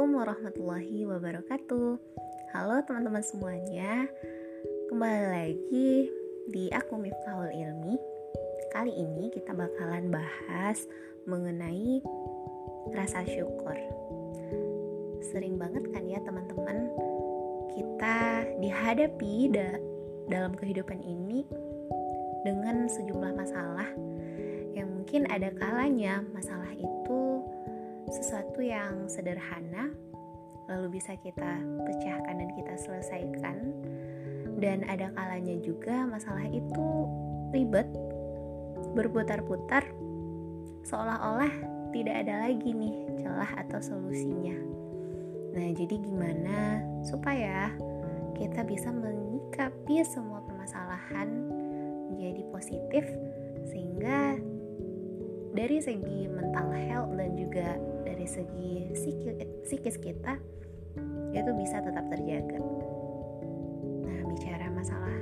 Assalamualaikum warahmatullahi wabarakatuh. Halo teman-teman semuanya. Kembali lagi di Aku Miftahul Ilmi. Kali ini kita bakalan bahas mengenai rasa syukur. Sering banget kan ya teman-teman Kita dihadapi da dalam kehidupan ini Dengan sejumlah masalah Yang mungkin ada kalanya masalah itu sesuatu yang sederhana lalu bisa kita pecahkan dan kita selesaikan. Dan ada kalanya juga masalah itu ribet berputar-putar seolah-olah tidak ada lagi nih celah atau solusinya. Nah jadi gimana supaya kita bisa menyikapi semua permasalahan menjadi positif sehingga dari segi mental health dan juga dari segi psikis kita itu bisa tetap terjaga. Nah, bicara masalah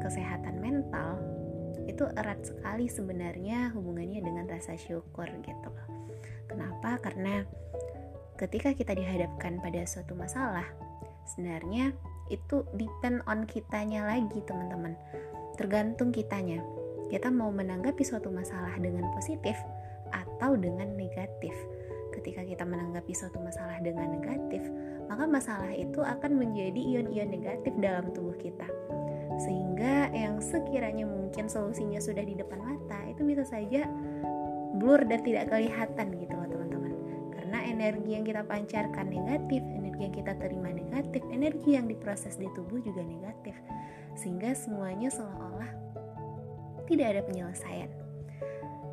kesehatan mental itu erat sekali sebenarnya hubungannya dengan rasa syukur gitu loh. Kenapa? Karena ketika kita dihadapkan pada suatu masalah, sebenarnya itu depend on kitanya lagi, teman-teman. Tergantung kitanya. Kita mau menanggapi suatu masalah dengan positif atau dengan negatif. Ketika kita menanggapi suatu masalah dengan negatif, maka masalah itu akan menjadi ion-ion negatif dalam tubuh kita. Sehingga yang sekiranya mungkin solusinya sudah di depan mata, itu bisa saja blur dan tidak kelihatan gitu loh teman-teman. Karena energi yang kita pancarkan negatif, energi yang kita terima negatif, energi yang diproses di tubuh juga negatif. Sehingga semuanya seolah-olah tidak ada penyelesaian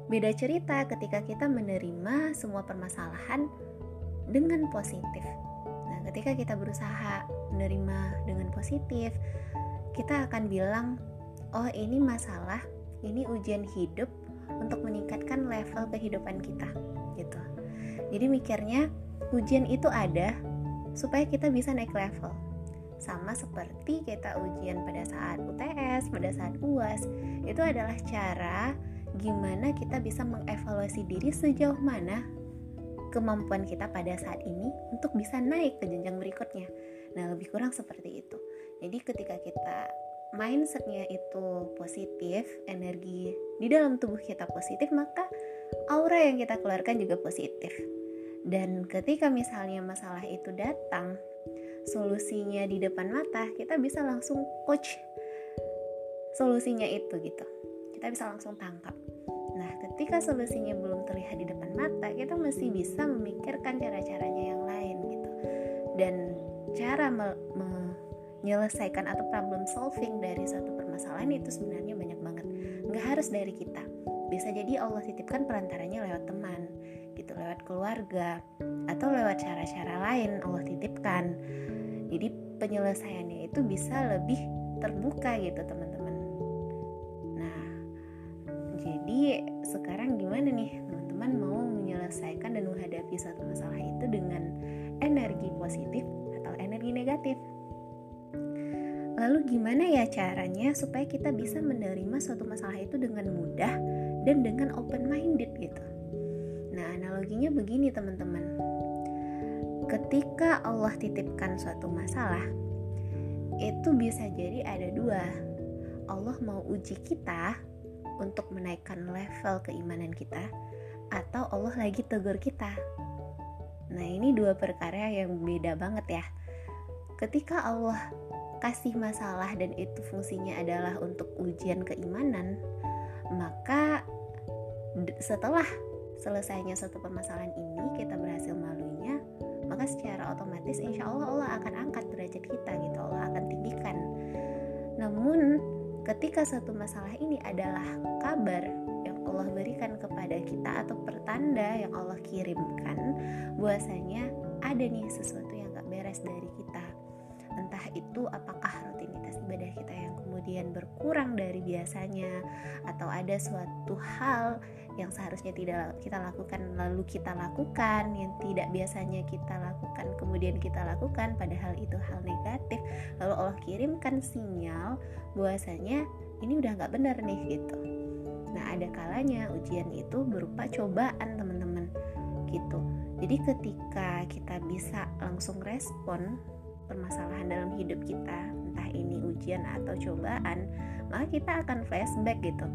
Beda cerita ketika kita menerima semua permasalahan dengan positif. Nah, ketika kita berusaha menerima dengan positif, kita akan bilang, "Oh, ini masalah, ini ujian hidup untuk meningkatkan level kehidupan kita." Gitu. Jadi mikirnya ujian itu ada supaya kita bisa naik level. Sama seperti kita ujian pada saat UTS, pada saat UAS, itu adalah cara gimana kita bisa mengevaluasi diri sejauh mana kemampuan kita pada saat ini untuk bisa naik ke jenjang berikutnya. Nah, lebih kurang seperti itu. Jadi ketika kita mindsetnya itu positif, energi di dalam tubuh kita positif, maka aura yang kita keluarkan juga positif. Dan ketika misalnya masalah itu datang, solusinya di depan mata, kita bisa langsung coach solusinya itu gitu kita bisa langsung tangkap. Nah, ketika solusinya belum terlihat di depan mata, kita masih bisa memikirkan cara-caranya yang lain gitu. Dan cara me menyelesaikan atau problem solving dari suatu permasalahan itu sebenarnya banyak banget. Nggak harus dari kita. Bisa jadi Allah titipkan perantaranya lewat teman, gitu, lewat keluarga, atau lewat cara-cara lain Allah titipkan. Jadi penyelesaiannya itu bisa lebih terbuka gitu teman-teman jadi sekarang gimana nih teman-teman mau menyelesaikan dan menghadapi satu masalah itu dengan energi positif atau energi negatif? Lalu gimana ya caranya supaya kita bisa menerima suatu masalah itu dengan mudah dan dengan open minded gitu? Nah, analoginya begini teman-teman. Ketika Allah titipkan suatu masalah, itu bisa jadi ada dua. Allah mau uji kita untuk menaikkan level keimanan kita atau Allah lagi tegur kita. Nah, ini dua perkara yang beda banget ya. Ketika Allah kasih masalah dan itu fungsinya adalah untuk ujian keimanan, maka setelah selesainya satu permasalahan ini kita maka secara otomatis insya Allah Allah akan angkat derajat kita gitu, Allah akan tinggikan. Namun ketika satu masalah ini adalah kabar yang Allah berikan kepada kita atau pertanda yang Allah kirimkan bahwasanya ada nih sesuatu yang gak beres dari kita entah itu apakah rutinitas ibadah kita yang kemudian berkurang dari biasanya atau ada suatu hal yang seharusnya tidak kita lakukan lalu kita lakukan yang tidak biasanya kita lakukan kemudian kita lakukan padahal itu hal negatif lalu Allah kirimkan sinyal bahwasanya ini udah nggak benar nih gitu. Nah ada kalanya ujian itu berupa cobaan teman-teman gitu. Jadi ketika kita bisa langsung respon permasalahan dalam hidup kita entah ini ujian atau cobaan maka kita akan flashback gitu.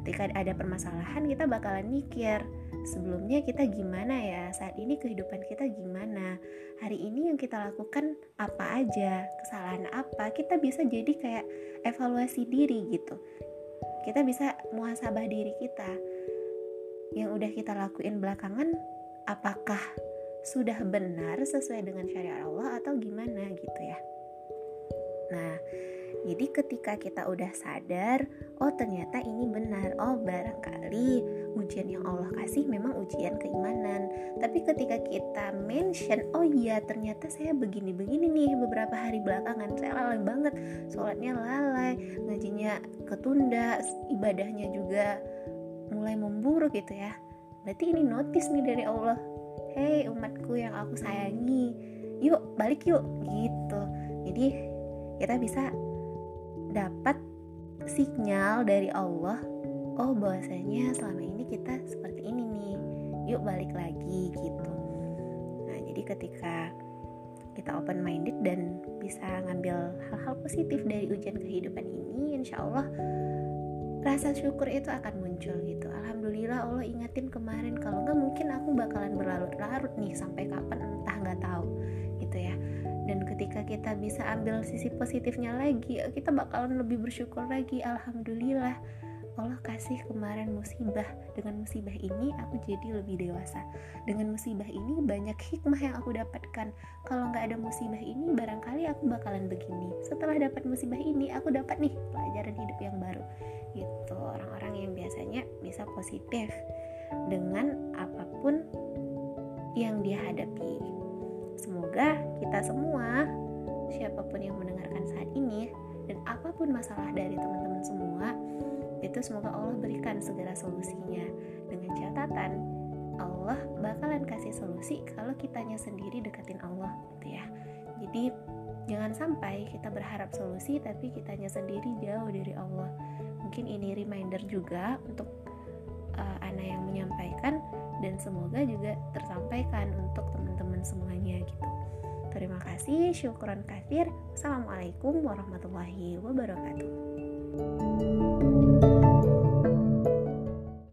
Ketika ada permasalahan kita bakalan mikir sebelumnya kita gimana ya? Saat ini kehidupan kita gimana? Hari ini yang kita lakukan apa aja? Kesalahan apa? Kita bisa jadi kayak evaluasi diri gitu. Kita bisa muhasabah diri kita. Yang udah kita lakuin belakangan apakah sudah benar sesuai dengan syariat Allah atau gimana gitu ya. Nah, jadi ketika kita udah sadar, oh ternyata ini benar. Oh, barangkali ujian yang Allah kasih memang ujian keimanan. Tapi ketika kita mention, oh iya ternyata saya begini-begini nih beberapa hari belakangan saya lalai banget, sholatnya lalai, ngajinya ketunda, ibadahnya juga mulai memburuk gitu ya. Berarti ini notice nih dari Allah hei umatku yang aku sayangi yuk balik yuk gitu. Jadi kita bisa dapat sinyal dari Allah oh bahwasanya selama ini kita seperti ini nih yuk balik lagi gitu. Nah jadi ketika kita open minded dan bisa ngambil hal-hal positif dari ujian kehidupan ini insya Allah rasa syukur itu akan muncul gitu. Alhamdulillah Allah ingetin kemarin kalau nggak mungkin aku bakalan berlarut-larut nih sampai kapan entah nggak tahu gitu ya. Dan ketika kita bisa ambil sisi positifnya lagi kita bakalan lebih bersyukur lagi alhamdulillah Allah kasih kemarin musibah. Dengan musibah ini aku jadi lebih dewasa. Dengan musibah ini banyak hikmah yang aku dapatkan. Kalau nggak ada musibah ini barangkali aku bakalan begini. Setelah dapat musibah ini aku dapat nih pelajaran hidup yang baru. Gitu orang-orang yang biasanya bisa positif dengan apa pun yang dia hadapi. Semoga kita semua siapa pun yang mendengarkan saat ini dan apa pun masalah dari teman-teman semua itu semoga Allah berikan segera solusinya. Dengan catatan Allah bakalan kasih solusi kalau kitanya sendiri deketin Allah gitu ya. Jadi jangan sampai kita berharap solusi tapi kitanya sendiri jauh dari Allah. Mungkin ini reminder juga untuk uh, Ana yang menyampaikan dan semoga juga tersampaikan untuk teman-teman semuanya gitu. Terima kasih syukuran kafir. Assalamualaikum warahmatullahi wabarakatuh Thank you.